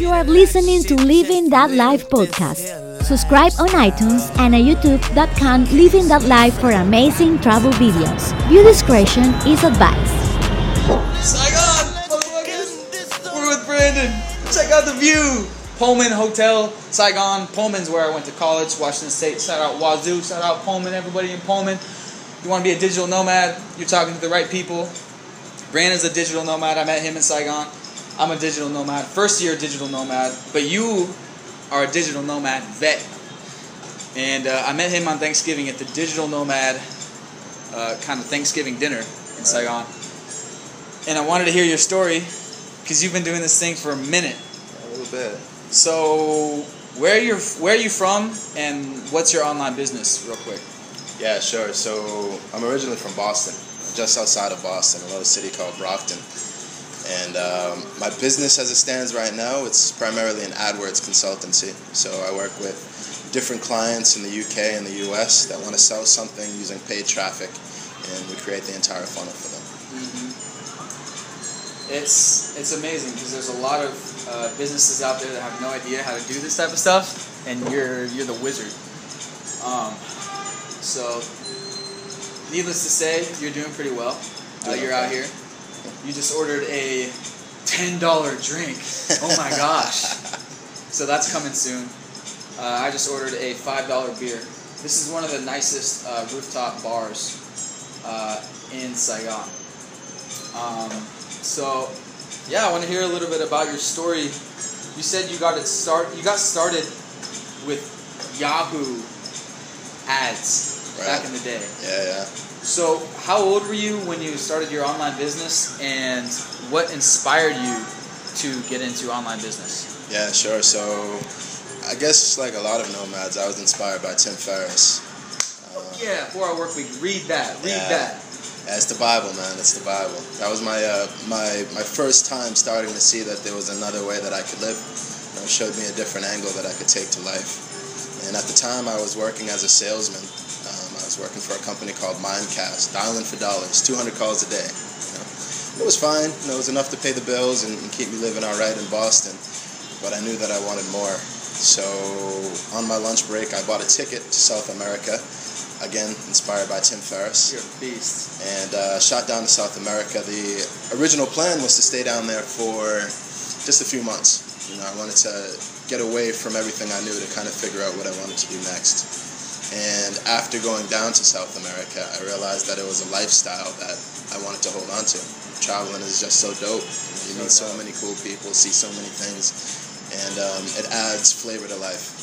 You are listening to Living That Life podcast. Subscribe on iTunes and at youtube.com Living That Life for amazing travel videos. View discretion is advised. Saigon. We're with Brandon. Check out the view. Pullman Hotel, Saigon. Pullman's where I went to college, Washington State. Shout out Wazoo. Shout out Pullman. Everybody in Pullman. You want to be a digital nomad? You're talking to the right people. Brandon's a digital nomad. I met him in Saigon. I'm a digital nomad. First year digital nomad, but you are a digital nomad vet. And uh, I met him on Thanksgiving at the digital nomad uh, kind of Thanksgiving dinner in Saigon. And I wanted to hear your story because you've been doing this thing for a minute. A little bit. So where are you where are you from and what's your online business, real quick? Yeah, sure. So I'm originally from Boston, just outside of Boston, a little city called Brockton. And um, my business as it stands right now, it's primarily an AdWords consultancy. So I work with different clients in the UK and the US that want to sell something using paid traffic, and we create the entire funnel for them. It's it's amazing because there's a lot of uh, businesses out there that have no idea how to do this type of stuff, and you're you're the wizard. Um, so, needless to say, you're doing pretty well. Uh, you're okay. out here. You just ordered a ten dollar drink. Oh my gosh! So that's coming soon. Uh, I just ordered a five dollar beer. This is one of the nicest uh, rooftop bars uh, in Saigon. Um, so, yeah, I want to hear a little bit about your story. You said you got it start. You got started with Yahoo ads back in the day. Yeah, yeah. So, how old were you when you started your online business, and what inspired you to get into online business? Yeah, sure. So I guess like a lot of nomads, I was inspired by Tim Ferriss. Uh, Yeah, Four Hour Work Week. Read that. Read Yeah. that. Yeah, it's the Bible, man. It's the Bible. That was my uh, my my first time starting to see that there was another way that I could live. You know, it showed me a different angle that I could take to life. And at the time, I was working as a salesman. Was working for a company called Mimecast, dialing for dollars, 200 calls a day. You know, it was fine. You know, it was enough to pay the bills and, and keep me living all right in Boston. But I knew that I wanted more. So on my lunch break, I bought a ticket to South America. Again, inspired by Tim Ferriss You're a beast. and uh, shot down to South America. The original plan was to stay down there for just a few months. You know, I wanted to get away from everything I knew to kind of figure out what I wanted to do next. And after going down to South America, I realized that it was a lifestyle that I wanted to hold on to. Traveling is just so dope. You meet so many cool people, see so many things, and um, it adds flavor to life.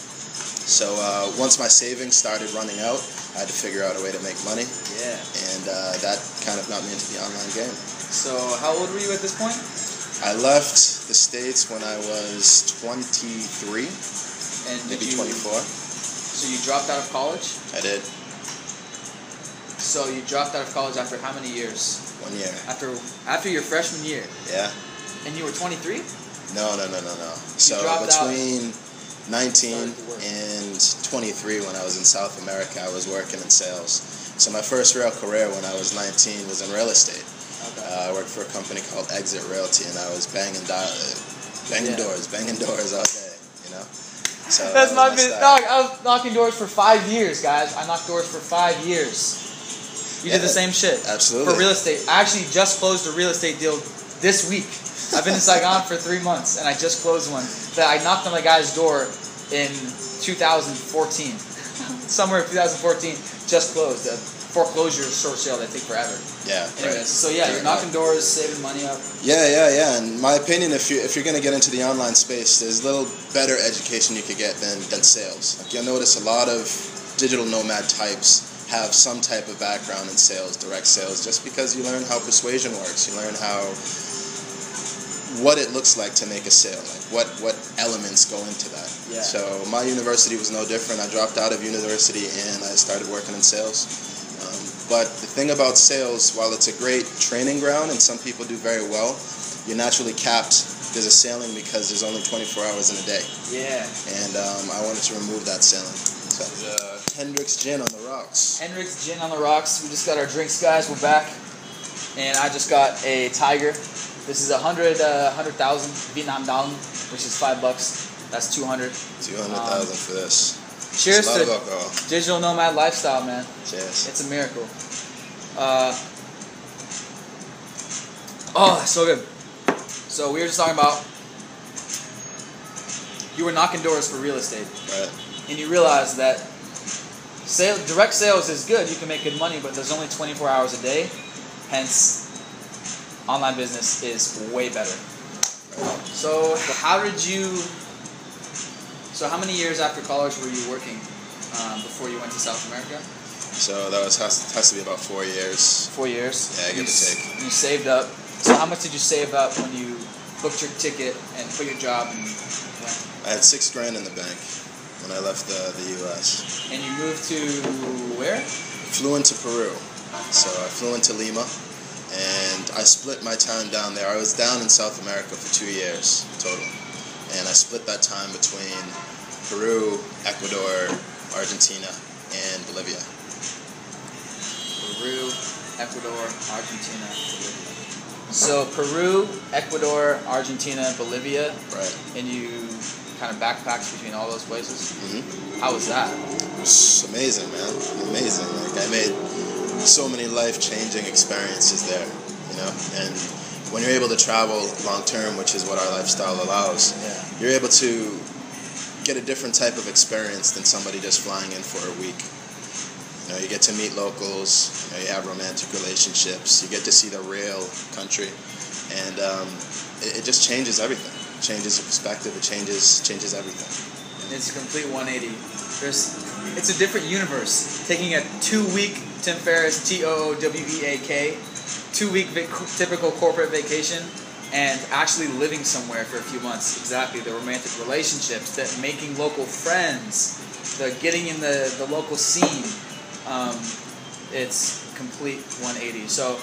So uh, once my savings started running out, I had to figure out a way to make money Yeah. and uh, that kind of got me into the online game. So, how old were you at this point? I left the States when I was 23, And maybe you, 24. So you dropped out of college. I did So you dropped out of college after how many years? one year. After after your freshman year, Yeah. and you were 23. No, no, no, no, no. So dropped out. between 19 Started to work. and 23, when I was in South America, I was working in sales. So my first real career when I was 19 was in real estate. Okay. Uh, I worked for a company called Exit Realty, and I was banging, do- banging Yeah. doors, banging doors all day. You know. So That's that my was business. Dog, I was knocking doors for five years, guys. I knocked doors for five years. You did the same shit. absolutely. For real estate. I actually just closed a real estate deal this week. I've been in Saigon for three months, and I just closed one that I knocked on the guy's door in 2014. Somewhere in 2014, just closed. A foreclosure short sale that take forever. Yeah. Anyways, right. so yeah, you're knocking doors, saving money up. Yeah, yeah, yeah. And my opinion, if you if you're gonna get into the online space, there's little better education you could get than than sales. Like you'll notice a lot of digital nomad types have some type of background in sales, direct sales, just because you learn how persuasion works. You learn how what it looks like to make a sale, like what what elements go into that. Yeah. So my university was no different. I dropped out of university and I started working in sales. Um, but the thing about sales, while it's a great training ground and some people do very well, you're naturally capped. There's a ceiling because there's only 24 hours in a day, Yeah. and um, I wanted to remove that ceiling. So uh, Hendrick's Gin on the rocks. Hendrick's Gin on the Rocks. We just got our drinks, guys. We're back. And I just got a Tiger This is a hundred uh, hundred thousand Vietnam dong, which is five bucks. That's two hundred. Two hundred thousand for this. Cheers It's a lot of to alcohol. digital nomad lifestyle, man. Cheers. It's a miracle. Uh, oh, that's so good. So we were just talking about you were knocking doors for real estate, Right. and you realized that sale, direct sales is good. You can make good money, but there's only 24 hours a day. Hence, online business is way better. So how did you? So how many years after college were you working um, before you went to South America? So that was has, has to be about four years. Four years. Yeah, give you, or take. You saved up. So how much did you save up when you booked your ticket and quit your job and went? I had six grand in the bank when I left the, the U.S. And you moved to where? Flew into Peru. So I flew into Lima, and I split my time down there. I was down in South America for two years total, and I split that time between Peru, Ecuador, Argentina, and Bolivia. Peru, Ecuador, Argentina, Bolivia. So Peru, Ecuador, Argentina, Bolivia, Right. and you kind of backpacked between all those places. hmm How was that? It's amazing, man. Amazing. Like I made so many life-changing experiences there, you know. And when you're able to travel long term, which is what our lifestyle allows, Yeah. you're able to get a different type of experience than somebody just flying in for a week. You know, you get to meet locals. You know, you have romantic relationships. You get to see the real country, and um, it, it just changes everything. It changes your perspective. It changes changes everything. It's a complete 180. There's, it's a different universe. Taking a two-week Tim Ferriss T O O W E A K, two-week vac- typical corporate vacation, and actually living somewhere for a few months. Exactly the romantic relationships, that making local friends, the getting in the the local scene. Um, it's complete 180. So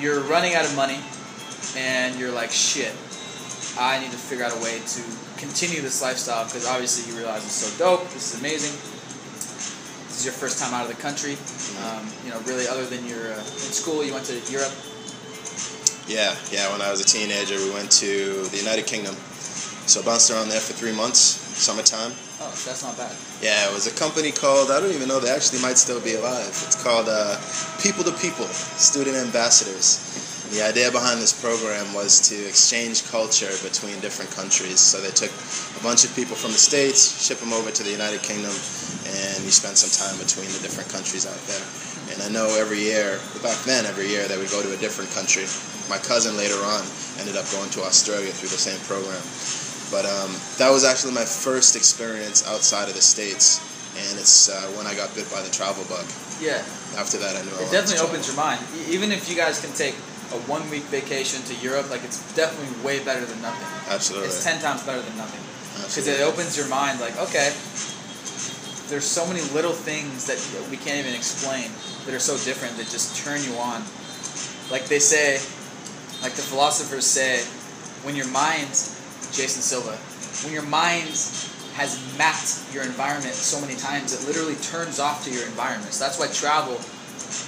you're running out of money, and you're like, shit. I need to figure out a way to continue this lifestyle because obviously you realize it's so dope. This is amazing. This is your first time out of the country. Um, you know, really, other than your uh, in school, you went to Europe. Yeah, yeah. When I was a teenager, we went to the United Kingdom. So I bounced around there for three months, summertime. Oh, so that's not bad. Yeah, it was a company called, I don't even know, they actually might still be alive. It's called uh, People to People, Student Ambassadors. The idea behind this program was to exchange culture between different countries. So they took a bunch of people from the States, ship them over to the United Kingdom, and you spend some time between the different countries out there. And I know every year, back then, every year, they would go to a different country. My cousin later on ended up going to Australia through the same program. But um, that was actually my first experience outside of the states, and it's uh, when I got bit by the travel bug. Yeah, After that, I knew it wanted definitely opens your mind. Even if you guys can take a one-week vacation to Europe, like it's definitely way better than nothing. Absolutely. It's ten times better than nothing. because it opens your mind like okay there's so many little things that we can't even explain that are so different that just turn you on like they say like the philosophers say when your mind jason silva when your mind has mapped your environment so many times it literally turns off to your environment so that's why travel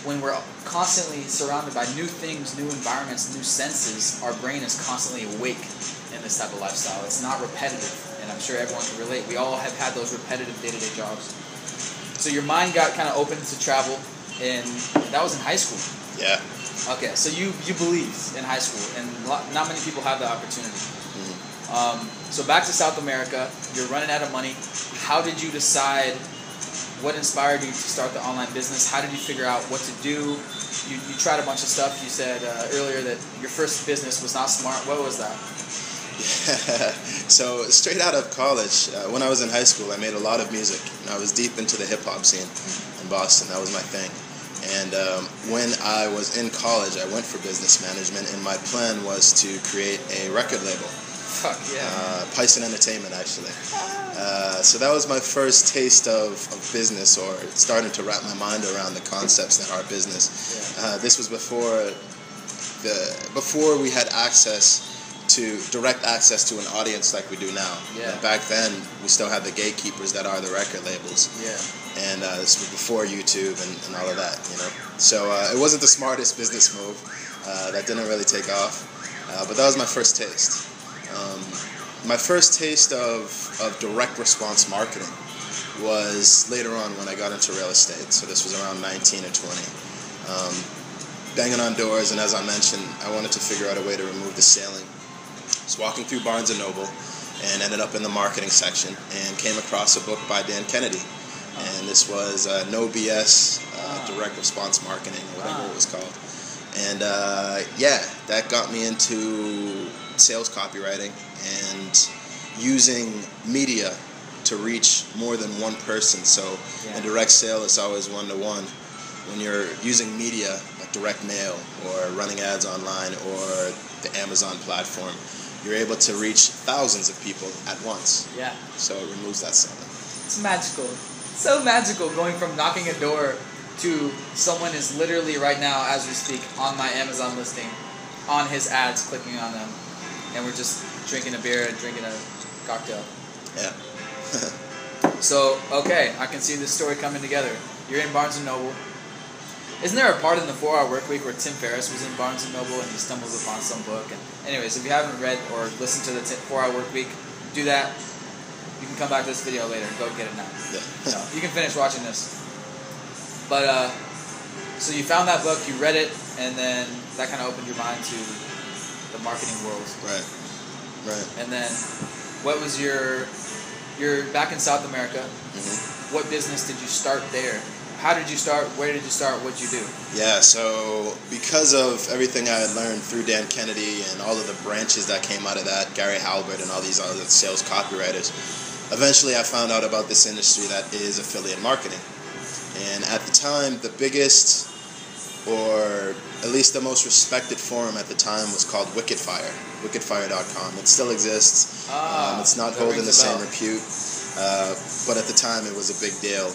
when we're constantly surrounded by new things new environments new senses our brain is constantly awake in this type of lifestyle. It's not repetitive, and I'm sure everyone can relate. We all have had those repetitive day-to-day jobs. So your mind got kind of open to travel, and that was in high school. Yeah. Okay, so you you believed in high school, and not many people have the opportunity. Um, so back to South America, you're running out of money. How did you decide? What inspired you to start the online business? How did you figure out what to do? You, you tried a bunch of stuff. You said uh, earlier that your first business was not smart. What was that? so straight out of college, uh, when I was in high school, I made a lot of music, and I was deep into the hip hop scene in Boston. That was my thing. And um, when I was in college, I went for business management, and my plan was to create a record label. Fuck yeah. uh, Python Entertainment, actually. Uh, so that was my first taste of, of business, or starting to wrap my mind around the concepts that are business. Uh, this was before the before we had access to direct access to an audience like we do now. Yeah. And back then, we still had the gatekeepers that are the record labels, yeah. and uh, this was before YouTube and, and all of that. You know, so uh, it wasn't the smartest business move. Uh, that didn't really take off. Uh, but that was my first taste. Um, my first taste of, of direct response marketing was later on when I got into real estate. So this was around 19 or 20. Um, banging on doors, and as I mentioned, I wanted to figure out a way to remove the ceiling. I was walking through Barnes and Noble and ended up in the marketing section and came across a book by Dan Kennedy. And this was uh, No BS uh, Direct Response Marketing, or whatever it was called. And uh, yeah, that got me into sales copywriting and using media to reach more than one person. So Yeah. a direct sale is always one to one. When you're using media like direct mail or running ads online or the Amazon platform, you're able to reach thousands of people at once. Yeah. So it removes that ceiling. It's magical. So magical going from knocking a door to someone is literally right now, as we speak, on my Amazon listing, on his ads, clicking on them, and we're just drinking a beer and drinking a cocktail. Yeah. So, okay, I can see this story coming together. You're in Barnes and Noble. Isn't there a part in the Four Hour Work Week where Tim Ferriss was in Barnes and Noble and he stumbles upon some book? And anyways, if you haven't read or listened to the Four Hour Work Week, do that. You can come back to this video later. Go get it now. Yeah. No, you can finish watching this. But uh, so you found that book, you read it, and then that kind of opened your mind to the marketing world. right. Right. And then, what was your? You're back in South America. hmm What business did you start there? How did you start? Where did you start? What'd you do? Yeah, so because of everything I had learned through Dan Kennedy and all of the branches that came out of that, Gary Halbert and all these other sales copywriters, eventually I found out about this industry that is affiliate marketing. And at the time, the biggest, or at least the most respected forum at the time was called Wickedfire, wickedfire.com. It still exists. Ah, um, it's not holding the same repute, uh, but at the time it was a big deal.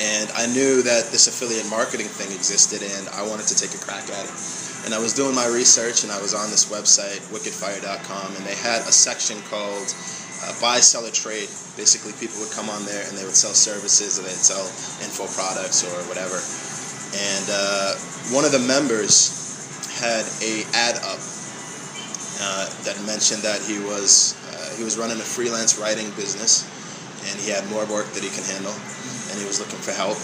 And I knew that this affiliate marketing thing existed, and I wanted to take a crack at it. And I was doing my research, and I was on this website, wickedfire.com, and they had a section called uh, Buy, Sell, or Trade. Basically, people would come on there and they would sell services, or they'd sell info products, or whatever. And uh, one of the members had a ad up uh, that mentioned that he was uh, he was running a freelance writing business, and he had more work that he can handle, and he was looking for help.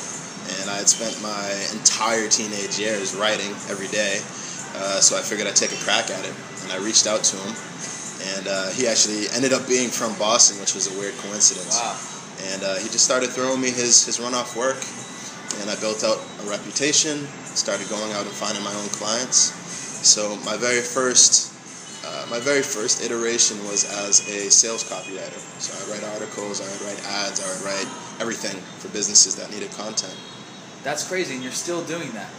And I had spent my entire teenage years writing every day, uh, so I figured I'd take a crack at it. And I reached out to him, and uh, he actually ended up being from Boston, which was a weird coincidence. Wow. And uh, he just started throwing me his, his runoff work. And I built out a reputation, started going out and finding my own clients. So my very first, uh, my very first iteration was as a sales copywriter. So I write articles, I would write ads, I would write everything for businesses that needed content. That's crazy, and you're still doing that.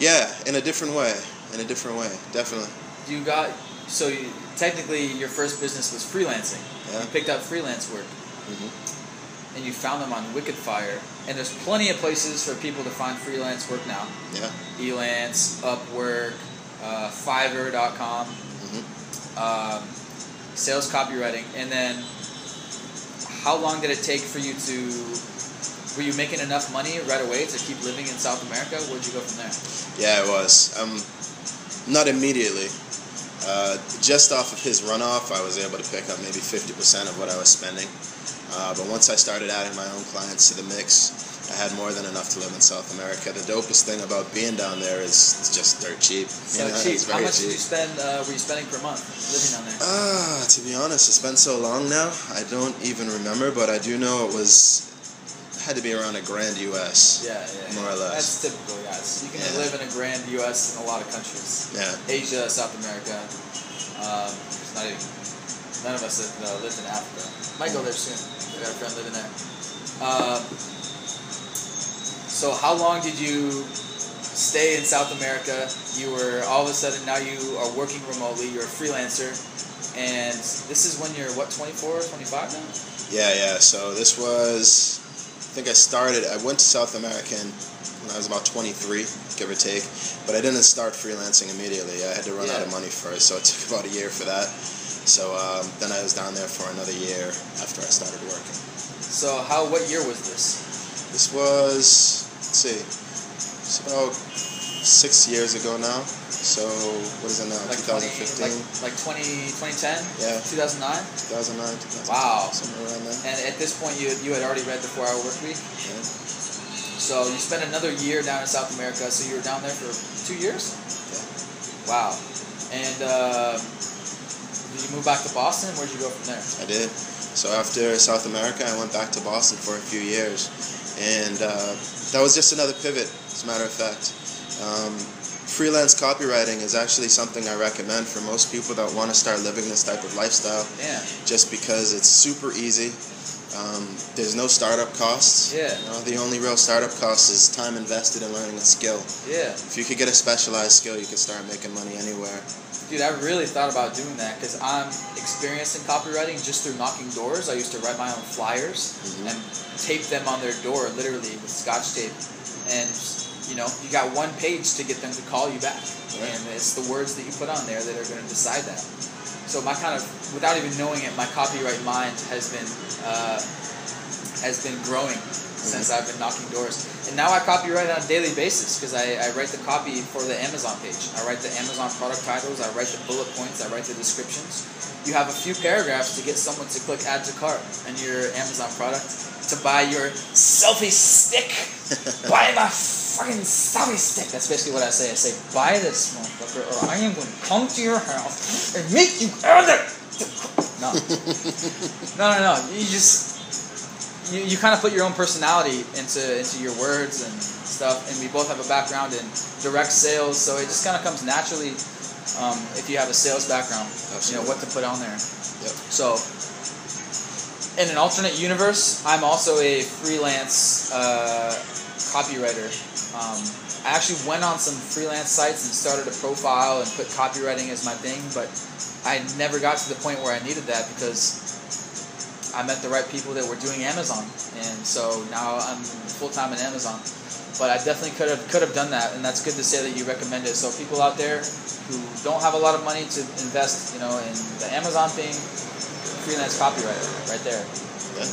Yeah, in a different way. In a different way, definitely. You got so you, technically your first business was freelancing. Yeah. You picked up freelance work, hmm and you found them on Wicked Fire. And there's plenty of places for people to find freelance work now. Yeah. Elance, Upwork, uh, Fiverr.com, hmm um, sales copywriting, and then how long did it take for you to? Were you making enough money right away to keep living in South America? Where'd you go from there? Yeah, it was. Um, not immediately. Uh, just off of his runoff, I was able to pick up maybe 50% of what I was spending. Uh, but once I started adding my own clients to the mix, I had more than enough to live in South America. The dopest thing about being down there is it's just dirt cheap. So You know, cheap. How much did you spend? Uh, were you spending per month living down there? Ah, to be honest, it's been so long now. I don't even remember, but I do know it was had to be around a grand US. Yeah, yeah. More or less. That's typical, guys. You can Yeah. live in a grand U.S. in a lot of countries. Yeah. Asia, South America. Um, it's not even. None of us have uh, lived in Africa. Might go there soon. We got a friend living there. Um, so how long did you stay in South America? You were all of a sudden now you are working remotely. You're a freelancer, and this is when you're what 24, 25 now. Yeah, yeah. So this was, I think I started, I went to South America when I was about 23, give or take. But I didn't start freelancing immediately. I had to run out of money first, so it took about a year for that. So um, then I was down there for another year after I started working. So how? What year was this? This was, let's see, it's about six years ago now. So what is it now? Like 20, 2015, like like 20, 2010, Yeah. 2009. 2009, 2010, Wow. somewhere around there. And at this point, you you had already read the Four Hour Work Week. Yeah. So you spent another year down in South America. So you were down there for two years. Yeah. Wow. And uh, did you move back to Boston? Where'd you go from there? I did. So after South America, I went back to Boston for a few years, and uh, that was just another pivot. As a matter of fact, um, freelance copywriting is actually something I recommend for most people that want to start living this type of lifestyle. Yeah. Just because it's super easy. Um, there's no startup costs. Yeah. You know, the only real startup cost is time invested in learning a skill. Yeah. If you could get a specialized skill, you could start making money anywhere. Dude, I really thought about doing that because I'm experienced in copywriting just through knocking doors. I used to write my own flyers Mhm. and tape them on their door, literally with scotch tape. And you know, you got one page to get them to call you back, Right. and it's the words that you put on there that are going to decide that. So my kind of, without even knowing it, my copyright mind has been uh, has been growing since I've been knocking doors. And now I copywrite on a daily basis because I, I write the copy for the Amazon page. I write the Amazon product titles, I write the bullet points, I write the descriptions. You have a few paragraphs to get someone to click add to cart on your Amazon product to buy your selfie stick. buy my fucking selfie stick. That's basically what I say. I say, buy this motherfucker or I am going to come to your house and make you add it. No. no, no, no. You just you, you kind of put your own personality into into your words and stuff and we both have a background in direct sales so it just kind of comes naturally um, if you have a sales background you know what to put on there. Yep. so in an alternate universe i'm also a freelance uh, copywriter. Um, i actually went on some freelance sites and started a profile and put copywriting as my thing but i never got to the point where i needed that because I met the right people that were doing Amazon, and so now I'm full time in Amazon. But I definitely could have could have done that, and that's good to say that you recommend it. So people out there who don't have a lot of money to invest, you know, in the Amazon thing, freelance copywriter right there. Yeah.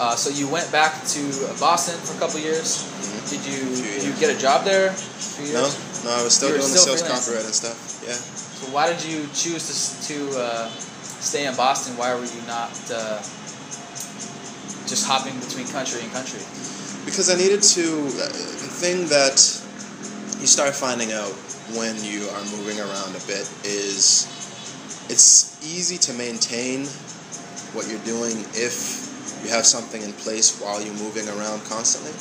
Uh, so you went back to Boston for a couple years. Mhm. Did you did you get a job there? No, no, I was still You doing still the sales copywriting stuff. Yeah. So why did you choose to to uh, stay in Boston? Why were you not uh, just hopping between country and country? Because I needed to. uh, The thing that you start finding out when you are moving around a bit is it's easy to maintain what you're doing if you have something in place while you're moving around constantly.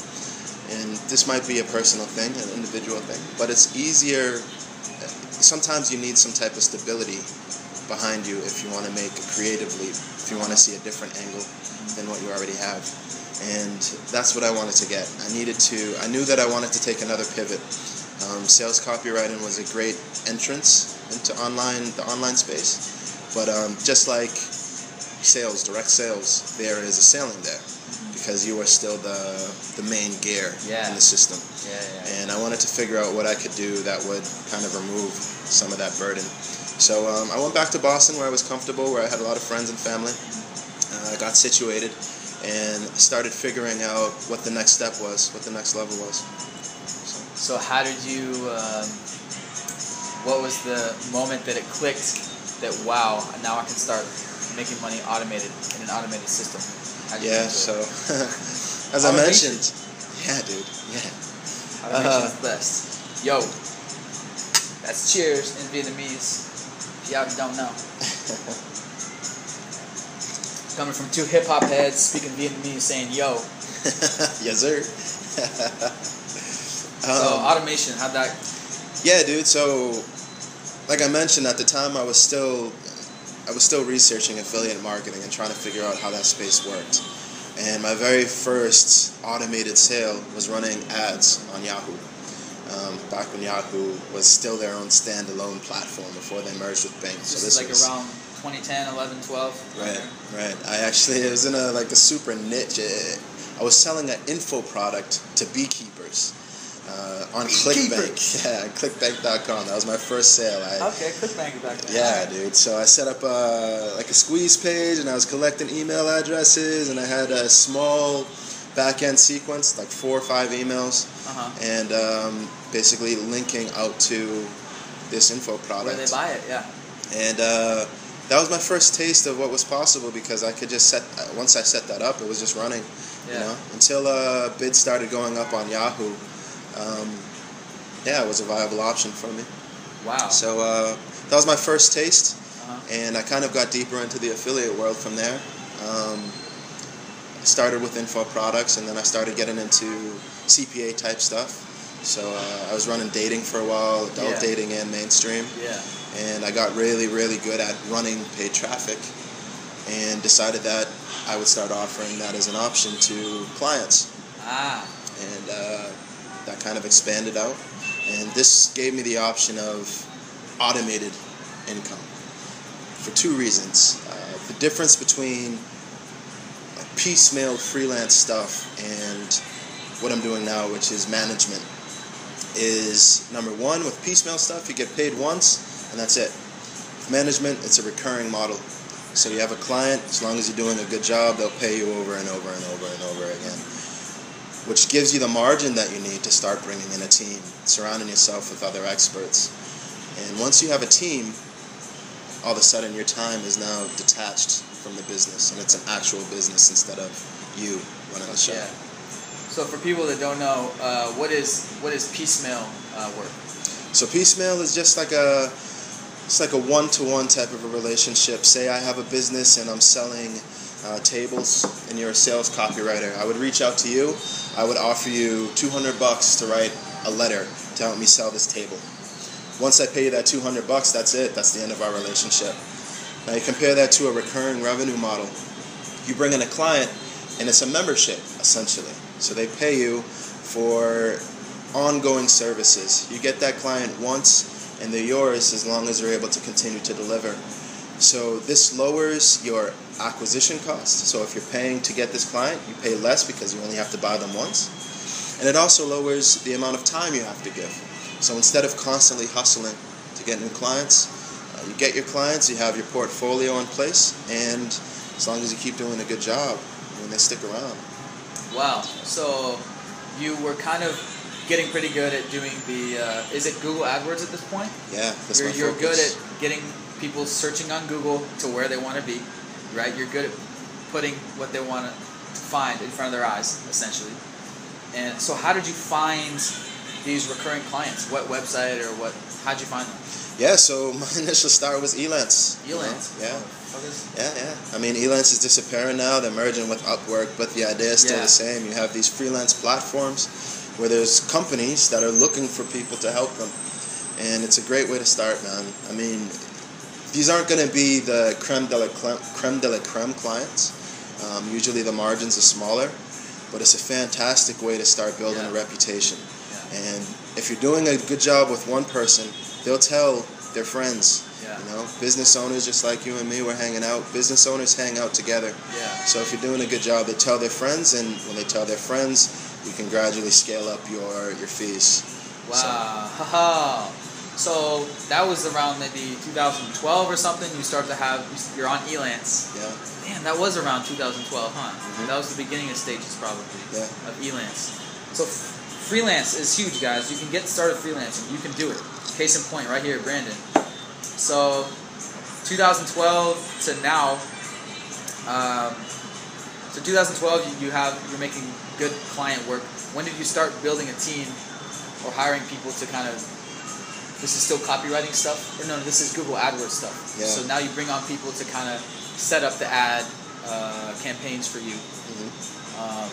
And this might be a personal thing, an individual thing, but it's easier. Sometimes you need some type of stability behind you if you want to make a creative leap, if you want to see a different angle than what you already have. And that's what I wanted to get. I needed to, I knew that I wanted to take another pivot. Um, sales copywriting was a great entrance into online, the online space. But um, just like sales, direct sales, there is a ceiling there because you are still the, the main gear Yeah. in the system. Yeah, yeah. And I wanted to figure out what I could do that would kind of remove some of that burden. So um, I went back to Boston where I was comfortable, where I had a lot of friends and family. Uh, I got situated and started figuring out what the next step was, what the next level was. So how did you? Um, what was the moment that it clicked? That wow, now I can start making money automated in an automated system. Yeah, so as I mentioned, yeah, dude, yeah. automation's uh, best. Yo, that's cheers in Vietnamese. Y'all don't know. Coming from two hip hop heads speaking Vietnamese, saying yo. yes, sir. So Um, automation, how'd that? Yeah, dude. So, like I mentioned, at the time I was still, I was still researching affiliate marketing and trying to figure out how that space worked. And my very first automated sale was running ads on Yahoo. Um, back when Yahoo was still their own standalone platform before they merged with Bing. This so is this like was around 2010, 11, 12. right, right. I actually it was in a like a super niche. eh, I was selling an info product to beekeepers uh, on ClickBank. Yeah, ClickBank.com. That was my first sale. I, Okay, ClickBank back then. yeah, dude. So I set up a, like a squeeze page, and I was collecting email addresses, and I had a small back end sequence, like four or five emails, Uh-huh. and um, basically linking out to this info product. Where they buy it, yeah. and uh, that was my first taste of what was possible because I could just set. uh, Once I set that up, it was just running. You Yeah. know, until uh, bids started going up on Yahoo. Um, yeah, it was a viable option for me. Wow. So uh, that was my first taste, Uh-huh. and I kind of got deeper into the affiliate world from there. Um, started with info products, and then I started getting into CPA type stuff. So uh, I was running dating for a while, adult Yeah. dating and mainstream, yeah. and I got really, really good at running paid traffic, and decided that I would start offering that as an option to clients Ah. and uh, that kind of expanded out. And this gave me the option of automated income for two reasons. Uh, the difference between piecemeal freelance stuff and what I'm doing now, which is management, is number one, with piecemeal stuff, you get paid once and that's it. Management, it's a recurring model. So you have a client, as long as you're doing a good job, they'll pay you over and over and over and over again which gives you the margin that you need to start bringing in a team, surrounding yourself with other experts. And once you have a team, all of a sudden your time is now detached from the business and it's an actual business instead of you running the show. Yeah. So for people that don't know, uh, what is what is piecemeal uh, work? So piecemeal is just like a it's like a one-to-one type of a relationship. Say I have a business and I'm selling uh, tables, and you're a sales copywriter. I would reach out to you. I would offer you 200 bucks to write a letter to help me sell this table. Once I pay you that 200 bucks, that's it. That's the end of our relationship. Now you compare that to a recurring revenue model. You bring in a client, and it's a membership essentially. So they pay you for ongoing services. You get that client once, and they're yours as long as they're able to continue to deliver. So this lowers your acquisition cost. So if you're paying to get this client, you pay less because you only have to buy them once. And it also lowers the amount of time you have to give. So instead of constantly hustling to get new clients, you get your clients, you have your portfolio in place, and as long as you keep doing a good job, I mean, they stick around. Wow. So you were kind of getting pretty good at doing the. Uh, is it Google AdWords at this point? Yeah, that's you're my you're good at getting people searching on Google to where they want to be, right? You're good at putting what they want to find in front of their eyes, essentially. And so, how did you find these recurring clients? What website or what? How'd you find them? Yeah, so my initial start was Elance. you know? Elance. Yeah. Yeah, yeah. I mean, Elance is disappearing now. They're merging with Upwork, but the idea is still Yeah. the same. You have these freelance platforms where there's companies that are looking for people to help them, and it's a great way to start, man. I mean, these aren't going to be the creme de la creme de la creme clients. Um, usually, the margins are smaller, but it's a fantastic way to start building Yeah. a reputation. Yeah. And if you're doing a good job with one person, they'll tell their friends. Yeah. You know, business owners just like you and me, we're hanging out. Business owners hang out together. Yeah. So if you're doing a good job, they tell their friends, and when they tell their friends, you can gradually scale up your your fees. Wow. Haha. So that was around maybe 2012 or something. You start to have you're on Elance. Yeah, Man, that was around 2012, huh? Mhm. That was the beginning of stages probably yeah, of Elance. So freelance is huge, guys. You can get started freelancing. You can do it. Case in point, right here, Brandon. So 2012 to now. Um, so 2012, you, you have you're making good client work. When did you start building a team or hiring people to kind of? This is still copywriting stuff, or no? This is Google AdWords stuff. Yeah. So now you bring on people to kind of set up the ad uh, campaigns for you. Mhm. Um,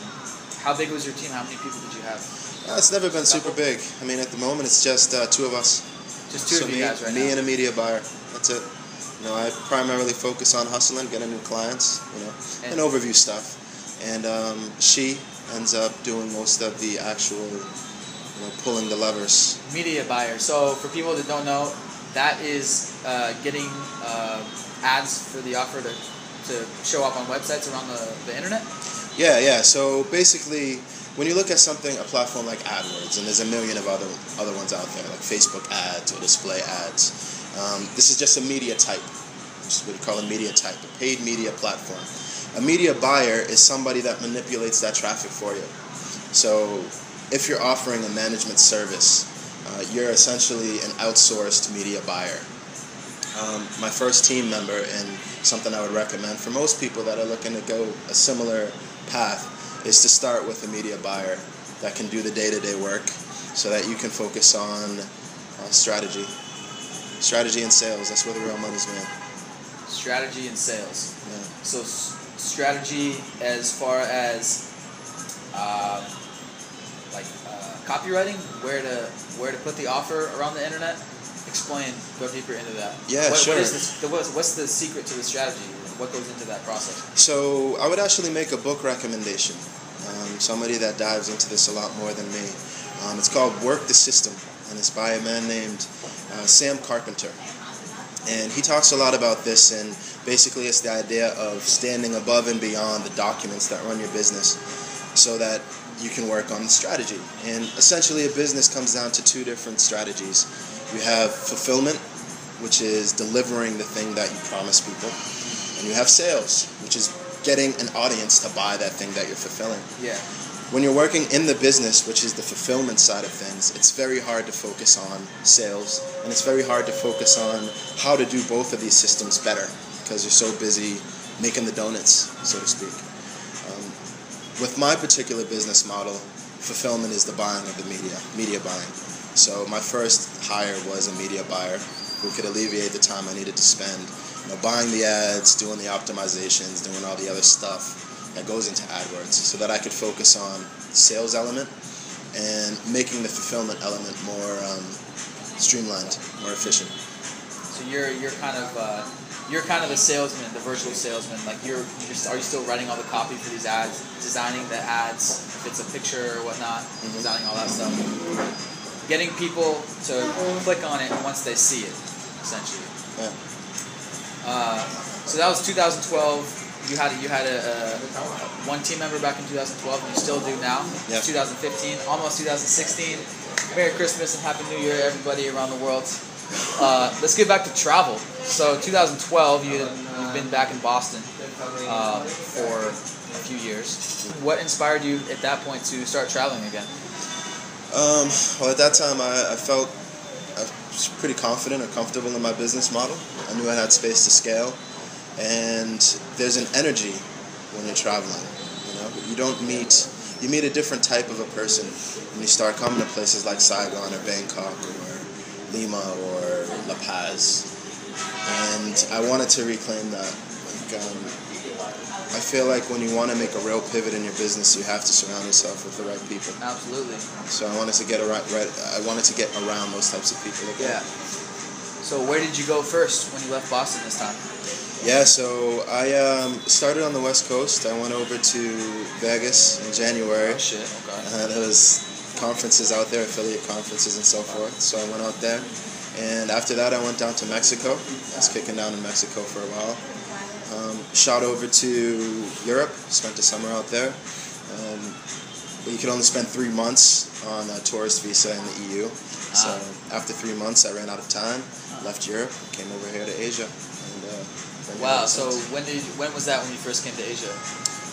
how big was your team? How many people did you have? Uh, it's never been super big. I mean, at the moment, it's just uh, two of us. Just two so of me, you guys right me now. and a media buyer. That's it. You know, I primarily focus on hustling, getting new clients. You know, and, And- overview stuff. And um, she ends up doing most of the actual, you know, pulling the levers. Media buyer. So for people that don't know, that is uh, getting uh, ads for the offer to, to show up on websites around the, the internet. Yeah, yeah. So basically, when you look at something, a platform like AdWords, and there's a million of other other ones out there, like Facebook ads or display ads. Um, this is just a media type, is what you call a media type, a paid media platform. A media buyer is somebody that manipulates that traffic for you. So if you're offering a management service, uh, you're essentially an outsourced media buyer. Um, my first team member, and something I would recommend for most people that are looking to go a similar path, is to start with a media buyer that can do the day to day work so that you can focus on uh, strategy. Strategy and sales, that's where the real money's made. Strategy and sales. Yeah. So s- strategy as far as uh, like uh, copywriting, where to where to put the offer around the internet. Explain, go deeper into that. Yeah, what, sure. What is this, the, what's, what's the secret to the strategy? What goes into that process? So I would actually make a book recommendation. Um, somebody that dives into this a lot more than me. Um, it's called Work the System, and it's by a man named uh, Sam Carpenter. And he talks a lot about this, and basically it's the idea of standing above and beyond the documents that run your business so that you can work on the strategy. And essentially, a business comes down to two different strategies. You have fulfillment, which is delivering the thing that you promise people, you have sales, which is getting an audience to buy that thing that you're fulfilling. Yeah. When you're working in the business, which is the fulfillment side of things, it's very hard to focus on sales and it's very hard to focus on how to do both of these systems better because you're so busy making the donuts, so to speak. Um, with my particular business model, fulfillment is the buying of the media, media buying. So my first hire was a media buyer who could alleviate the time I needed to spend, you know, buying the ads, doing the optimizations, doing all the other stuff that goes into AdWords so that I could focus on the sales element and making the fulfillment element more um, streamlined, more efficient. So you're you're kind of uh, you're kind of a salesman, the virtual salesman. Like you're, you're are you still writing all the copy for these ads, designing the ads, if it's a picture or whatnot, Mm-hmm. designing all that stuff, getting people to click on it once they see it, essentially. Yeah. Uh, so that was 2012. You had a, you had a, a one team member back in 2012, and you still do now. Yeah. 2015, almost 2016. Merry Christmas and Happy New Year, everybody around the world. Uh, let's get back to travel. So 2012, you you've been back in Boston uh, for a few years. What inspired you at that point to start traveling again? Um, well, at that time, I, I felt was pretty confident or comfortable in my business model. I knew I had space to scale, and there's an energy when you're traveling. You know, you don't meet you meet a different type of a person when you start coming to places like Saigon or Bangkok or Lima or La Paz, and I wanted to reclaim that. Like, um, I feel like when you want to make a real pivot in your business, you have to surround yourself with the right people. Absolutely. So I wanted to get around. Right, I wanted to get around those types of people again. Yeah. So where did you go first when you left Boston this time? Yeah. So I um, started on the West Coast. I went over to Vegas in January. Oh shit. Okay. Uh, there was conferences out there, affiliate conferences and so forth. So I went out there, and after that I went down to Mexico. I was kicking down in Mexico for a while. Um, shot over to Europe. Spent a summer out there. Um, but you could only spend three months on a tourist visa in the EU. So Ah. after three months, I ran out of time. Left Europe, came over here to Asia. And, uh, Wow. So when did when was that when you first came to Asia?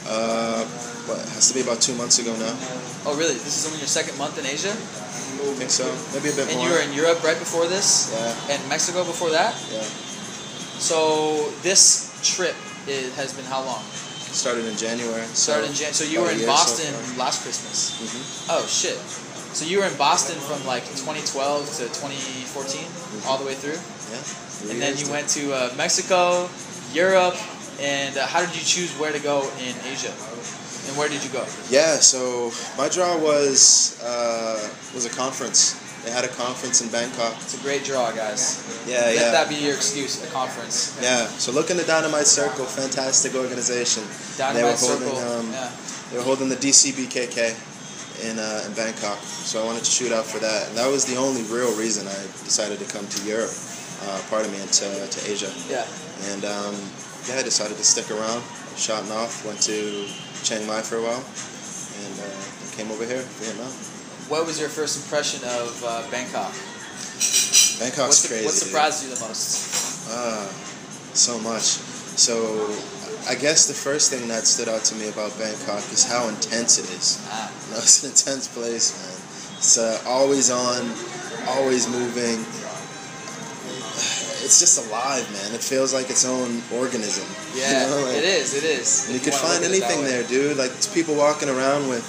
uh, what it has to be about two months ago now. Oh really? This is only your second month in Asia, I think so. Maybe a bit and more. And you were in Europe right before this, Yeah. and Mexico before that. Yeah. So this trip is, has been how long? Started in January. So Started in Jan. So you were in year so Boston last Christmas. Mhm. Oh shit. So you were in Boston from like 2012 to 2014, all the way through, Yeah. And then you went to uh, Mexico, Europe, and uh, how did you choose where to go in Asia? And where did you go? Yeah. So my draw was uh, was a conference. They had a conference in Bangkok. It's a great draw, guys. Yeah, Let yeah. Let that be your excuse. A conference. Yeah. So look in the Dynamite Circle. Fantastic organization. Dynamite they were Circle. holding. Um, yeah. They were holding the DCBKK in uh, in Bangkok. So I wanted to shoot out for that, and that was the only real reason I decided to come to Europe. Uh, of me, and to, to Asia. Yeah. And um, yeah, I decided to stick around. Shot off, went to Chiang Mai for a while, and uh, came over here, Vietnam. What was your first impression of uh, Bangkok? Bangkok's What, crazy. what dude. surprised you the most? Ah, so much. So I guess the first thing that stood out to me about Bangkok is how intense it is. Ah, You know, it's an intense place, man. It's uh, always on, always moving. It's just alive, man. It feels like its own organism. you yeah, know, like- it is. It is. And you could find look at it that anything there, dude. Like it's people walking around with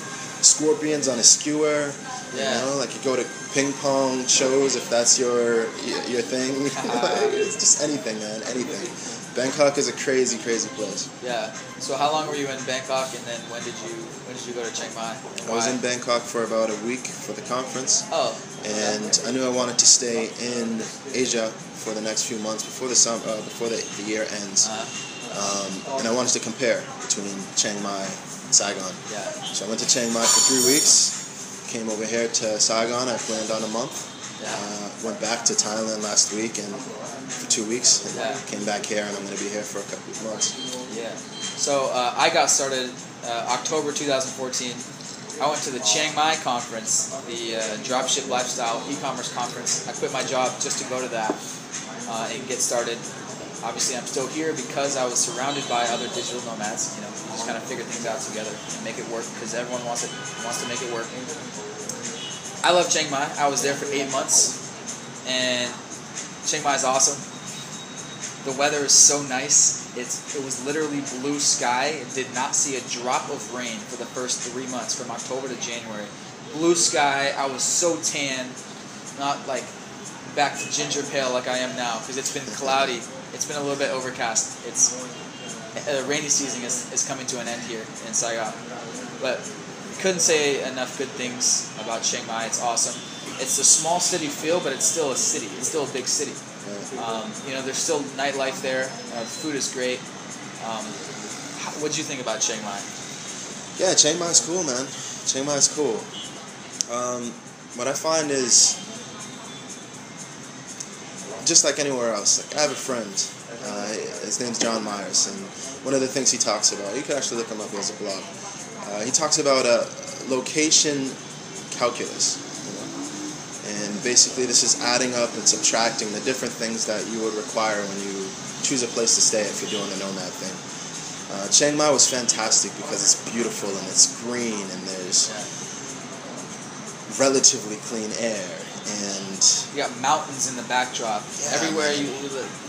scorpions on a skewer. Yeah. You know, like you go to ping pong shows if that's your your thing. it's just anything, man. Anything. Bangkok is a crazy, crazy place. Yeah. So how long were you in Bangkok, and then when did you when did you go to Chiang Mai? I was in Bangkok for about a week for the conference, Oh. and I knew I wanted to stay in Asia for the next few months before the sum, uh, before the, the year ends, Uh, um, and I wanted to compare between Chiang Mai and Saigon. yeah. So I went to Chiang Mai for three weeks. Came over here to Saigon. I planned on a month. Yeah. Uh, went back to Thailand last week and for two weeks. And Yeah. Came back here and I'm going to be here for a couple of months. Yeah. So uh, I got started uh, October 2014. I went to the Chiang Mai conference, the uh, dropship lifestyle e-commerce conference. I quit my job just to go to that uh, and get started. Obviously, I'm still here because I was surrounded by other digital nomads. You know, just kind of figure things out together and make it work because everyone wants it wants to make it work. I love Chiang Mai. I was there for eight months, and Chiang Mai is awesome. The weather is so nice. It's it was literally blue sky. It did not see a drop of rain for the first three months, from October to January. Blue sky. I was so tan, not like back to ginger pale like I am now, because it's been cloudy. It's been a little bit overcast. It's uh, rainy season is, is coming to an end here in Saigon, but couldn't say enough good things about Chiang Mai. It's awesome. It's a small city feel, but it's still a city. It's still a big city. Um, you know, there's still nightlife there. Uh, food is great. Um, what do you think about Chiang Mai? yeah, Chiang Mai's cool, man. Chiang Mai's cool. Um, what I find is just like anywhere else. Like I have a friend. Uh, his name's John Myers, and one of the things he talks about, you can actually look him up. He has a blog. Uh, he talks about a location calculus. You know? And basically, this is adding up and subtracting the different things that you would require when you choose a place to stay if you're doing the nomad thing. Uh, Chiang Mai was fantastic because it's beautiful and it's green and there's relatively clean air and You got mountains in the backdrop. Yeah, Everywhere man. you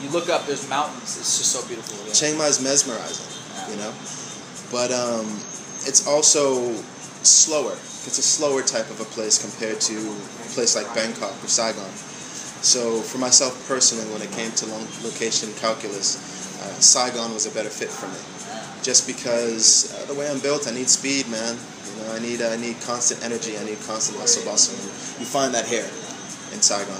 you look up, there's mountains. It's just so beautiful. Yeah. Chiang Mai is mesmerizing, you know. But um, it's also slower. It's a slower type of a place compared to a place like Bangkok or Saigon. So for myself personally, when it came to lo- location calculus, uh, Saigon was a better fit for me. Just because uh, the way I'm built, I need speed, man. Know, I need I need constant energy. I need constant hustle bustle. And you find that here in Saigon.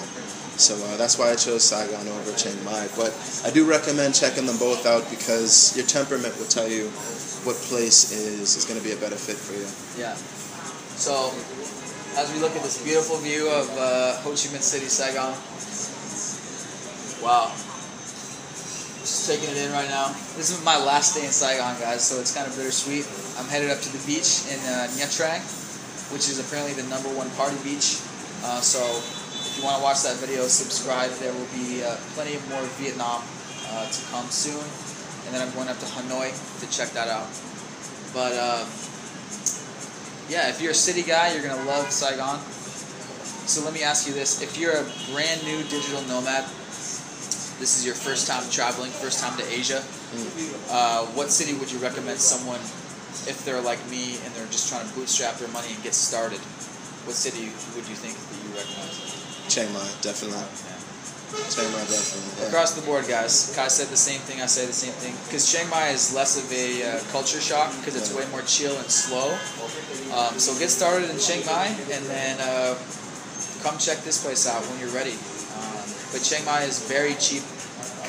So uh, that's why I chose Saigon over Chiang Mai. But I do recommend checking them both out because your temperament will tell you what place is is going to be a better fit for you. Yeah. So, as we look at this beautiful view of uh, Ho Chi Minh City, Saigon. Wow. Just taking it in right now. This is my last day in Saigon, guys, so it's kind of bittersweet. I'm headed up to the beach in uh, Nha Trang, which is apparently the number one party beach. Uh, so, if you want to watch that video, subscribe. There will be uh, plenty more Vietnam uh, to come soon. And then I'm going up to Hanoi to check that out. But, uh, yeah, if you're a city guy, you're gonna love Saigon. So let me ask you this: If you're a brand new digital nomad, this is your first time traveling, first time to Asia. Uh, what city would you recommend someone, if they're like me and they're just trying to bootstrap their money and get started? What city would you think that you recognize? Chiang Mai, definitely. Chiang Mai, definitely. Yeah. Across the board, guys. Kai said the same thing. I say the same thing. Because Chiang Mai is less of a uh, culture shock because it's way more chill and slow. Um, so get started in Chiang Mai and then uh, come check this place out when you're ready. Um, but Chiang Mai is very cheap.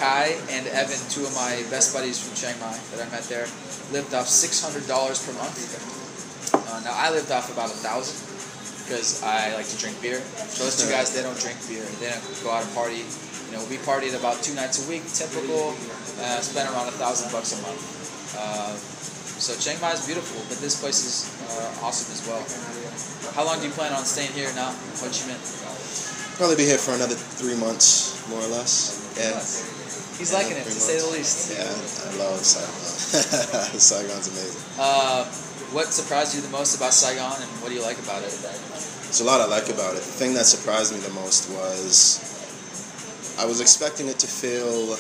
Kai and Evan, two of my best buddies from Chiang Mai that I met there, lived off $600 per month. Uh, now I lived off about a thousand because I like to drink beer. Those two guys, they don't drink beer. They don't go out and party. You know, we partied about two nights a week, typical. Uh, spent around a thousand bucks a month. Uh, so Chiang Mai is beautiful, but this place is uh, awesome as well. How long do you plan on staying here now, What you Minh? Probably be here for another three months, more or less. Yeah. He's Yeah, liking it to say the least. Yeah, I love Saigon. Saigon's amazing. Uh, what surprised you the most about Saigon, and what do you like about it? There's a lot I like about it. The thing that surprised me the most was I was expecting it to feel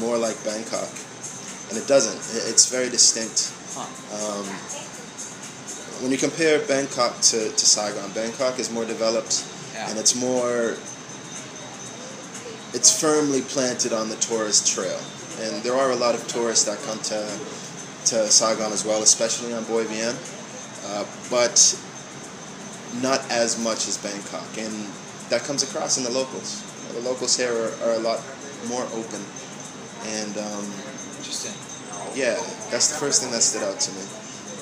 more like Bangkok, and it doesn't. It's very distinct. Huh. Um, when you compare Bangkok to, to Saigon, Bangkok is more developed Yeah. and it's more it's firmly planted on the tourist trail and there are a lot of tourists that come to to Saigon as well especially on Bui Vien uh, but not as much as Bangkok and that comes across in the locals You know, the locals here are, are a lot more open and um, Interesting. yeah, that's the first thing that stood out to me.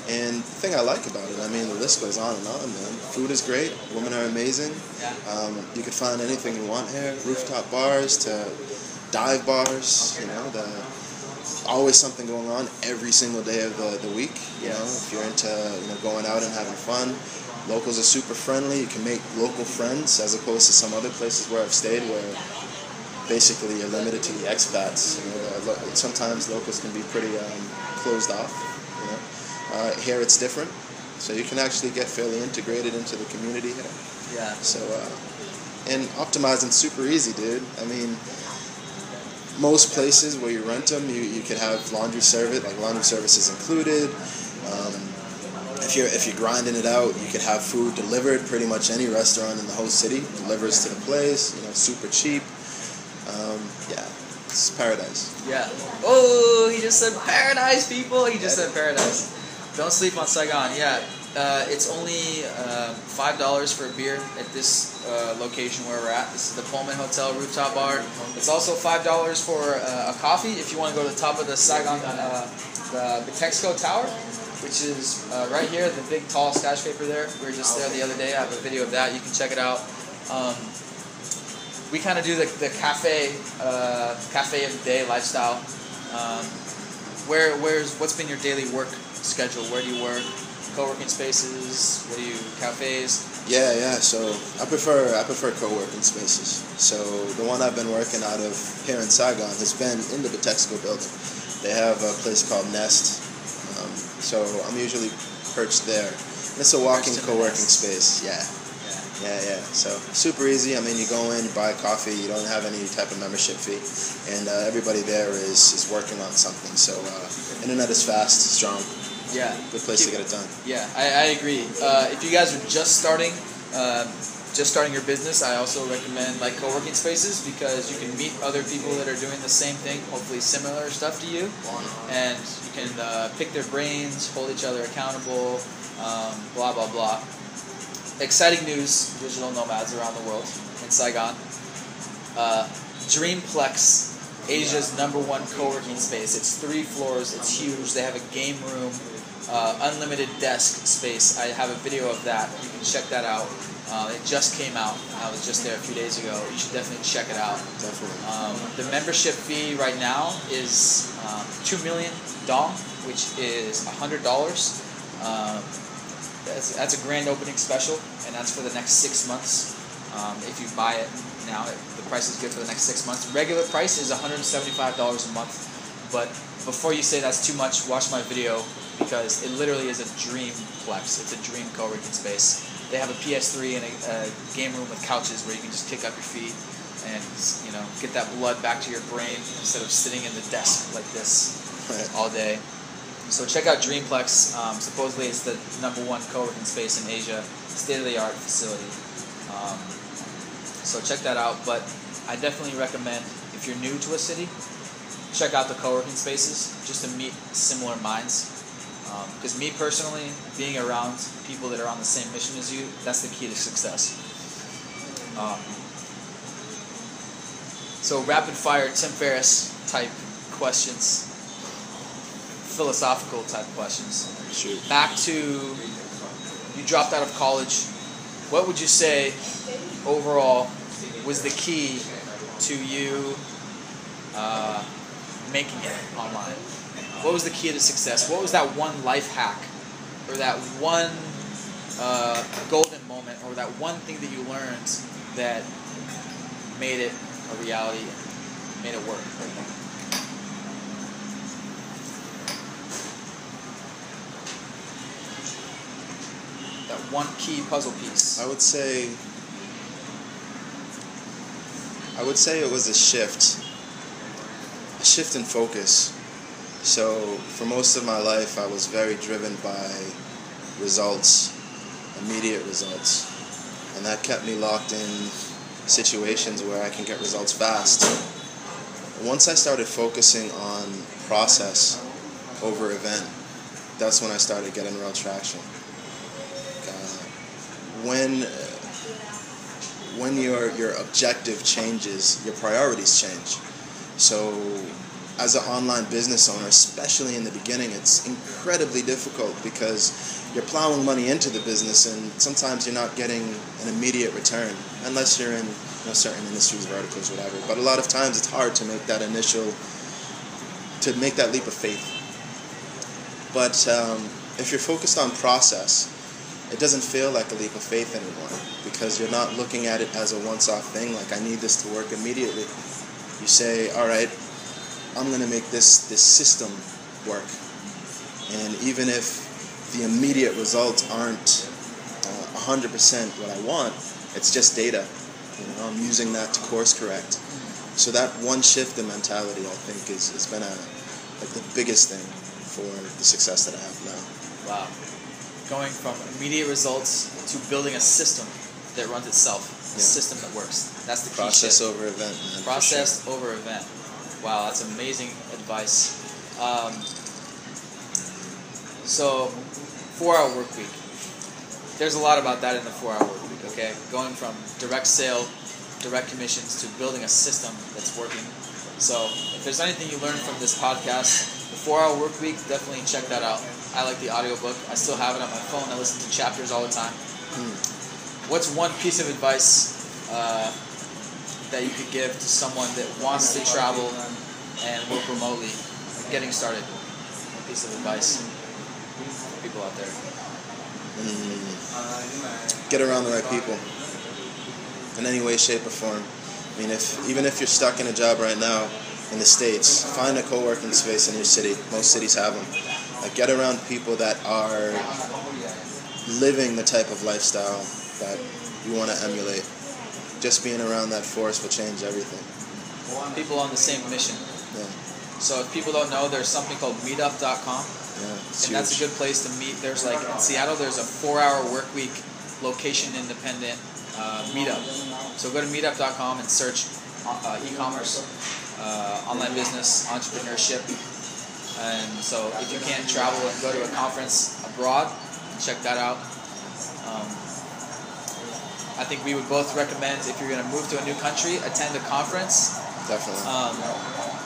And the thing I like about it, I mean, the list goes on and on, man. Food is great. Women are amazing. Um, you could find anything you want here. Rooftop bars to dive bars. You know, the always something going on every single day of the, the week. You know, if you're into you know going out and having fun, locals are super friendly. You can make local friends as opposed to some other places where I've stayed where basically you're limited to the expats. You know, the, sometimes locals can be pretty um, closed off. Uh, here it's different, so you can actually get fairly integrated into the community here. Yeah. So, uh, and optimizing super easy, dude. I mean, most places where you rent them, you, you could have laundry service, like laundry service is included. Um, if you're if you're grinding it out, you could have food delivered. Pretty much any restaurant in the whole city delivers to the place. You know, super cheap. Um, yeah, it's paradise. Yeah. Oh, he just said paradise, people. He just said paradise. Don't sleep on Saigon. Yeah. Uh, it's only uh, five dollars for a beer at this uh, location where we're at. This is the Pullman Hotel rooftop bar. It's also five dollars for uh, a coffee if you want to go to the top of the Saigon, uh, the Bitexco Tower, which is uh, right here, the big tall skyscraper there. We were just there the other day. I have a video of that. You can check it out. Um, we kind of do the, the cafe cafe of the day lifestyle. Um, where where's what's been your daily work schedule? Where do you work? Co-working spaces? What do you cafes? Yeah, yeah. So I prefer I prefer co-working spaces. So the one I've been working out of here in Saigon has been in the Bitexco building. They have a place called Nest. Um, so I'm usually perched there. And it's a walking co-working space. Yeah, Yeah. yeah, yeah. So super easy. I mean, you go in, you buy coffee. You don't have any type of membership fee, and uh, everybody there is is working on something. So uh, internet is fast, strong. Yeah. Good place to get it done. Yeah, I, I agree. Uh, if you guys are just starting, uh, just starting your business, I also recommend like co-working spaces because you can meet other people that are doing the same thing, hopefully similar stuff to you, and you can uh, pick their brains, hold each other accountable, um, blah blah blah. Exciting news: digital nomads around the world in Saigon. Uh, Dreamplex, Asia's number one co-working space. It's three floors. It's huge. They have a game room, uh, unlimited desk space. I have a video of that. You can check that out. Uh, it just came out. I was just there a few days ago. You should definitely check it out. Definitely. Um, the membership fee right now is um, two million dong, which is hundred dollars. Um, that's, that's a grand opening special, and that's for the next six months. Um, if you buy it now, it, the price is good for the next six months. Regular price is one hundred seventy-five dollars a month, but before you say that's too much, watch my video because it literally is a dream plex. It's a dream co-working space. They have a PS3 and a, a game room with couches where you can just kick up your feet and you know get that blood back to your brain instead of sitting in the desk like this Right. all day. So check out Dreamplex. Um, supposedly it's the number one co-working space in Asia, state-of-the-art facility. Um, so check that out. But I definitely recommend if you're new to a city, check out the co-working spaces just to meet similar minds. Because me personally, being around people that are on the same mission as you, that's the key to success. Um, so rapid fire Tim Ferriss type questions, philosophical type questions. Shoot. Back to you dropped out of college. What would you say overall was the key to you uh, making it online? What was the key to success? What was that one life hack or that one uh, golden moment or that one thing that you learned that made it a reality, made it work? That one key puzzle piece. I would say I would say it was a shift. A shift in focus. So for most of my life I was very driven by results, immediate results. And that kept me locked in situations where I can get results fast. Once I started focusing on process over event, that's when I started getting real traction. Uh, when when your your objective changes, your priorities change. So as an online business owner, especially in the beginning, it's incredibly difficult because you're plowing money into the business and sometimes you're not getting an immediate return unless you're in you know, certain industries, verticals, whatever. But a lot of times it's hard to make that initial, to make that leap of faith. But um, if you're focused on process, it doesn't feel like a leap of faith anymore because you're not looking at it as a once-off thing like I need this to work immediately. You say, all right, I'm going to make this this system work, and even if the immediate results aren't uh, 100% what I want, it's just data. You know, I'm using that to course correct. So that one shift in mentality, I think, is has been a like the biggest thing for the success that I have now. Wow. Going from immediate results to building a system that runs itself, a Yeah. system that works. That's the key Process over event, man. Process over event. Wow, that's amazing advice. Um, so, four-hour work week. There's a lot about that in the four-hour work week. Okay, going from direct sale, direct commissions to building a system that's working. So, if there's anything you learned from this podcast, the four-hour work week, definitely check that out. I like the audiobook. I still have it on my phone. I listen to chapters all the time. What's one piece of advice uh, that you could give to someone that wants to travel and work remotely, getting started? One piece of advice for people out there. sure. Get around the right people in any way, shape, or form. I mean, if even if you're stuck in a job right now in the states, find a co-working space in your city. Most cities have them. Like, get around people that are living the type of lifestyle that you want to emulate. Just being around that force will change everything. People on the same mission. Yeah, So if people don't know, there's something called Meetup.com, yeah, and that's a good place to meet. There's like in Seattle, there's a four-hour work week, location independent uh, meetup. So go to Meetup.com and search uh, e-commerce, uh, online business, entrepreneurship. And so if you can't travel and go to a conference abroad, check that out. Um, I think we would both recommend if you're going to move to a new country, attend a conference Definitely. um,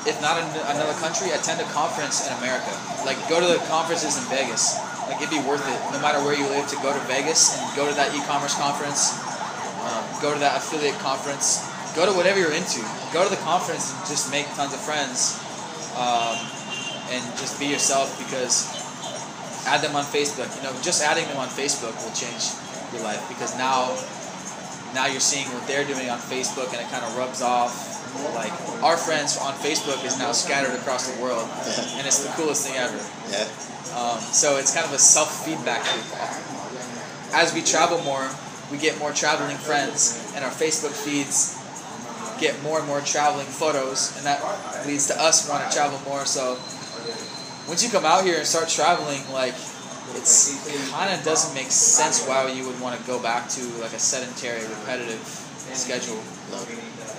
if not in another country, attend a conference in America. Like go to the conferences in Vegas. Like it'd be worth it, no matter where you live, to go to Vegas and go to that e-commerce conference, um, go to that affiliate conference, go to whatever you're into. Go to the conference and just make tons of friends, um, and just be yourself. Because add them on Facebook. You know, just adding them on Facebook will change your life because now now you're seeing what they're doing on Facebook and it kind of rubs off. Like our friends on Facebook is now scattered across the world, and it's the coolest thing ever. yeah. Um, so it's kind of a self feedback loop. As we travel more, we get more traveling friends, and our Facebook feeds get more and more traveling photos, and that leads to us want to travel more. So once you come out here and start traveling, like it's it kind of doesn't make sense why you would want to go back to like a sedentary, repetitive schedule. No.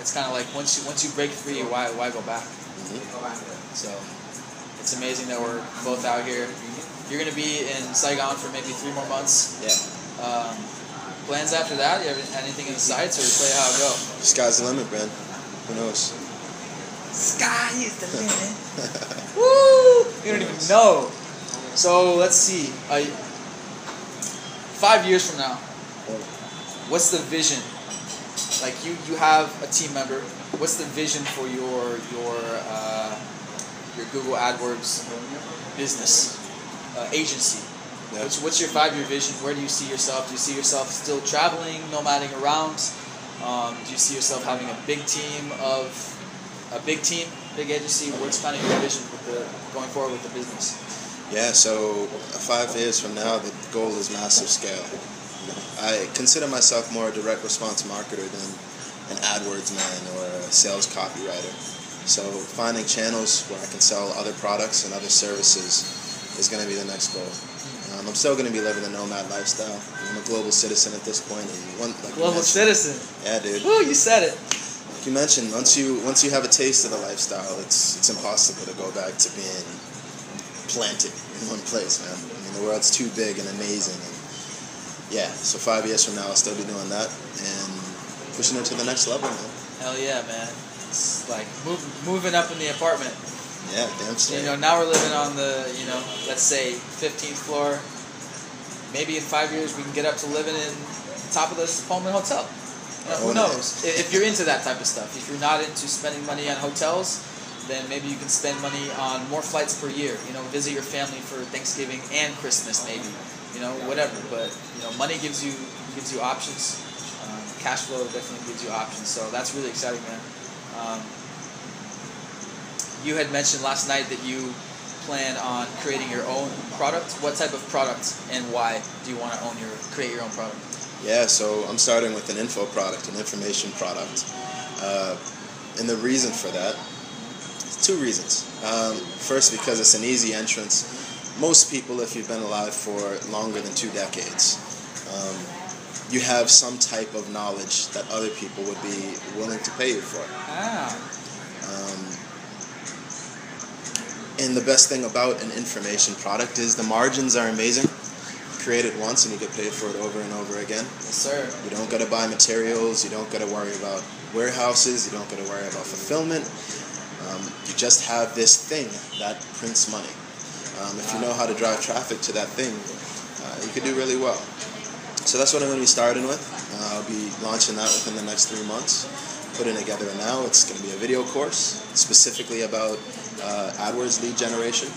It's kind of like once you once you break free, why why go back? Mhm. So it's amazing that we're both out here. You're gonna be in Saigon for maybe three more months. Yeah. Um, plans after that? You have anything in the sights, or we play how it go? Sky's the limit, man. Who knows? Sky is the limit. Woo! You don't even know. So let's see. Uh, five years from now, what's the vision? Like you, you have a team member. What's the vision for your your uh, your Google AdWords business uh, agency? Yeah. What's, what's your five year vision? Where do you see yourself? Do you see yourself still traveling, nomading around? Um, do you see yourself having a big team of a big team, big agency? What's kind of your vision with the going forward with the business? Yeah, so five years from now, the goal is massive scale. I consider myself more a direct response marketer than an AdWords man or a sales copywriter. So finding channels where I can sell other products and other services is going to be the next goal. Um, I'm still going to be living the nomad lifestyle. I'm a global citizen at this point, and one like Global citizen. Yeah, dude. Woo, you said it. Like you mentioned, once you once you have a taste of the lifestyle, it's it's impossible to go back to being planted in one place, man. I mean, the world's too big and amazing, and yeah. So five years from now, I'll still be doing that and pushing it to the next level, man. Hell yeah, man. It's like move, moving up in the apartment. Yeah, damn straight. you know, now we're living on the, you know, let's say 15th floor. Maybe in five years we can get up to living in top of this Pullman hotel. You know, who Oh, knows? If you're into that type of stuff, if you're not into spending money on hotels, then maybe you can spend money on more flights per year. You know, visit your family for Thanksgiving and Christmas, maybe. You know, whatever. But you know, money gives you gives you options. Um, cash flow definitely gives you options. So that's really exciting, man. Um, you had mentioned last night that you plan on creating your own product. What type of product and why do you want to own your create your own product? Yeah, so I'm starting with an info product, an information product. Uh, and the reason for that, two reasons. Um, first, because it's an easy entrance. Most people, if you've been alive for longer than two decades, um, you have some type of knowledge that other people would be willing to pay you for. Ah, Um, and the best thing about an information product is the margins are amazing. Create it once and you get paid for it over and over again. yes, sir. You don't got to buy materials. You don't got to worry about warehouses. You don't got to worry about fulfillment. Um, you just have this thing that prints money. Um, if you know how to drive traffic to that thing, uh, you could do really well. So that's what I'm going to be starting with. Uh, I'll be launching that within the next three months. Putting it together now. It's going to be a video course specifically about uh, AdWords lead generation.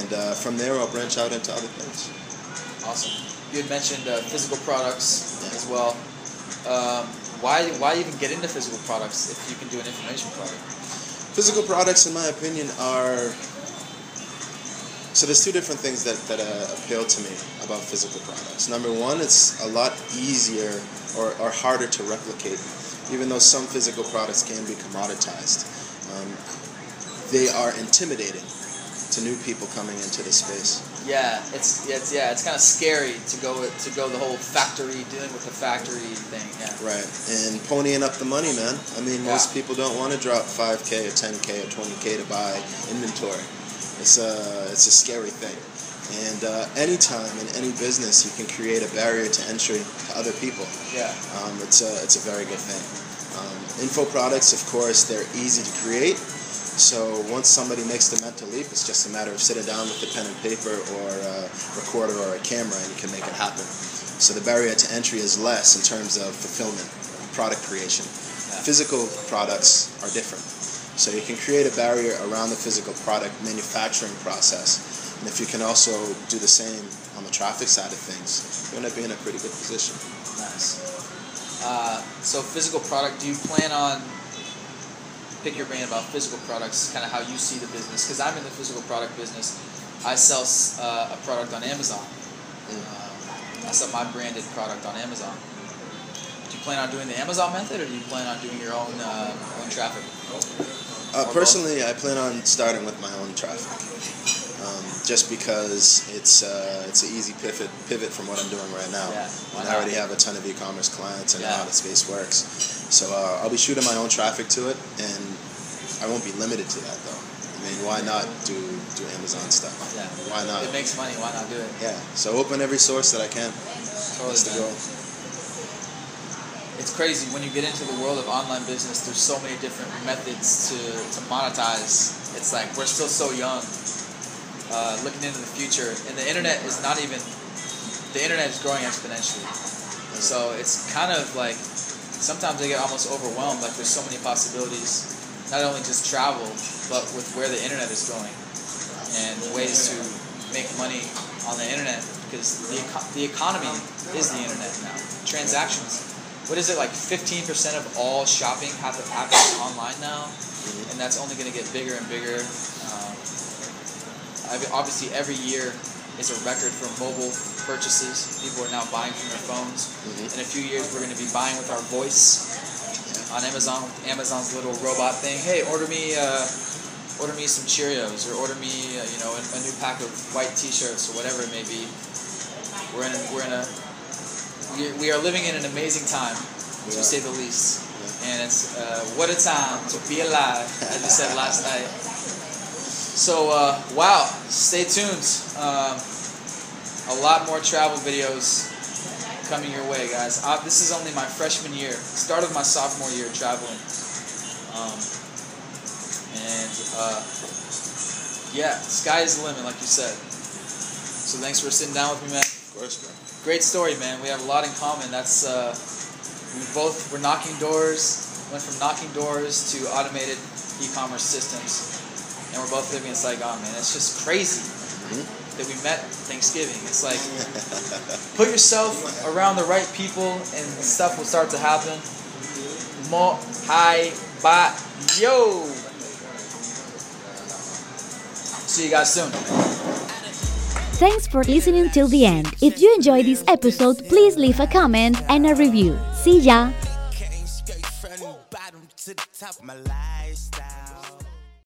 And uh, from there, I'll branch out into other things. Awesome. You had mentioned uh, physical products as well. Um, why why even get into physical products if you can do an information product? Physical products, in my opinion, are so there's two different things that, that uh, appeal to me about physical products. Number one, it's a lot easier or, or harder to replicate, even though some physical products can be commoditized. Um, they are intimidating to new people coming into the space. Yeah, it's it's yeah, it's kind of scary to go to go the whole factory dealing with the factory thing. Yeah. Right, and ponying up the money, man. I mean, most people don't want to drop 5K or 10K or 20K to buy inventory. It's a, it's a scary thing. And uh, anytime in any business, you can create a barrier to entry to other people. Yeah. Um, it's, a, it's a very good thing. Um, info products, of course, they're easy to create. So once somebody makes the mental leap, it's just a matter of sitting down with the pen and paper or a recorder or a camera and you can make it happen. So the barrier to entry is less in terms of fulfillment, product creation. Physical products are different. So you can create a barrier around the physical product manufacturing process. And if you can also do the same on the traffic side of things, you end up being in a pretty good position. Nice. Uh, so physical product. Do you plan on pick your brain about physical products? Kind of how you see the business? Because I'm in the physical product business. I sell uh, a product on Amazon. Uh, I sell my branded product on Amazon. Do you plan on doing the Amazon method, or do you plan on doing your own uh, own traffic? Uh, personally, I plan on starting with my own traffic, um, just because it's uh, it's an easy pivot pivot from what I'm doing right now. Yeah, and I already have a ton of e-commerce clients and know Yeah. how the space works. So uh, I'll be shooting my own traffic to it, and I won't be limited to that though. I mean, why not do do Amazon stuff? Yeah. Why not? It makes money. Why not do it? Yeah. So open every source that I can. Totally, That's the goal. it's crazy when you get into the world of online business there's so many different methods to, to monetize it's like we're still so young uh, looking into the future and the internet is not even the internet is growing exponentially. So it's kind of like sometimes i get almost overwhelmed like there's so many possibilities not only just travel but with where the internet is going and ways to make money on the internet because the, eco- the economy is the internet now. Transactions. What is it like 15% of all shopping happen, happens online now? And that's only going to get bigger and bigger obviously every year is a record for mobile purchases. People are now buying from their phones. Mhm. In a few years, we're going to be buying with our voice on Amazon. Amazon's little robot thing. Hey, order me, uh, order me some Cheerios, or order me, uh, you know, a, a new pack of white T-shirts, or whatever it may be. We're in a, we're in a we, are living in an amazing time, to are. say the least. And it's uh, what a time to be alive, as you said last night. So uh, wow, stay tuned. Um, a lot more travel videos coming your way, guys. Uh, this is only my freshman year, start of my sophomore year traveling. Um, and uh, yeah, sky is the limit, like you said. So thanks for sitting down with me, man. Of course, bro. Great story, man. We have a lot in common. That's uh, we both were knocking doors. Went from knocking doors to automated e-commerce systems, and we're both living in Saigon, man. It's just crazy Mhm. that we met Thanksgiving. It's like put yourself around the right people, and stuff will start to happen. Mo hi ba yo. See you guys soon. Thanks for listening till the end. If you enjoyed this episode, please leave a comment and a review. See ya!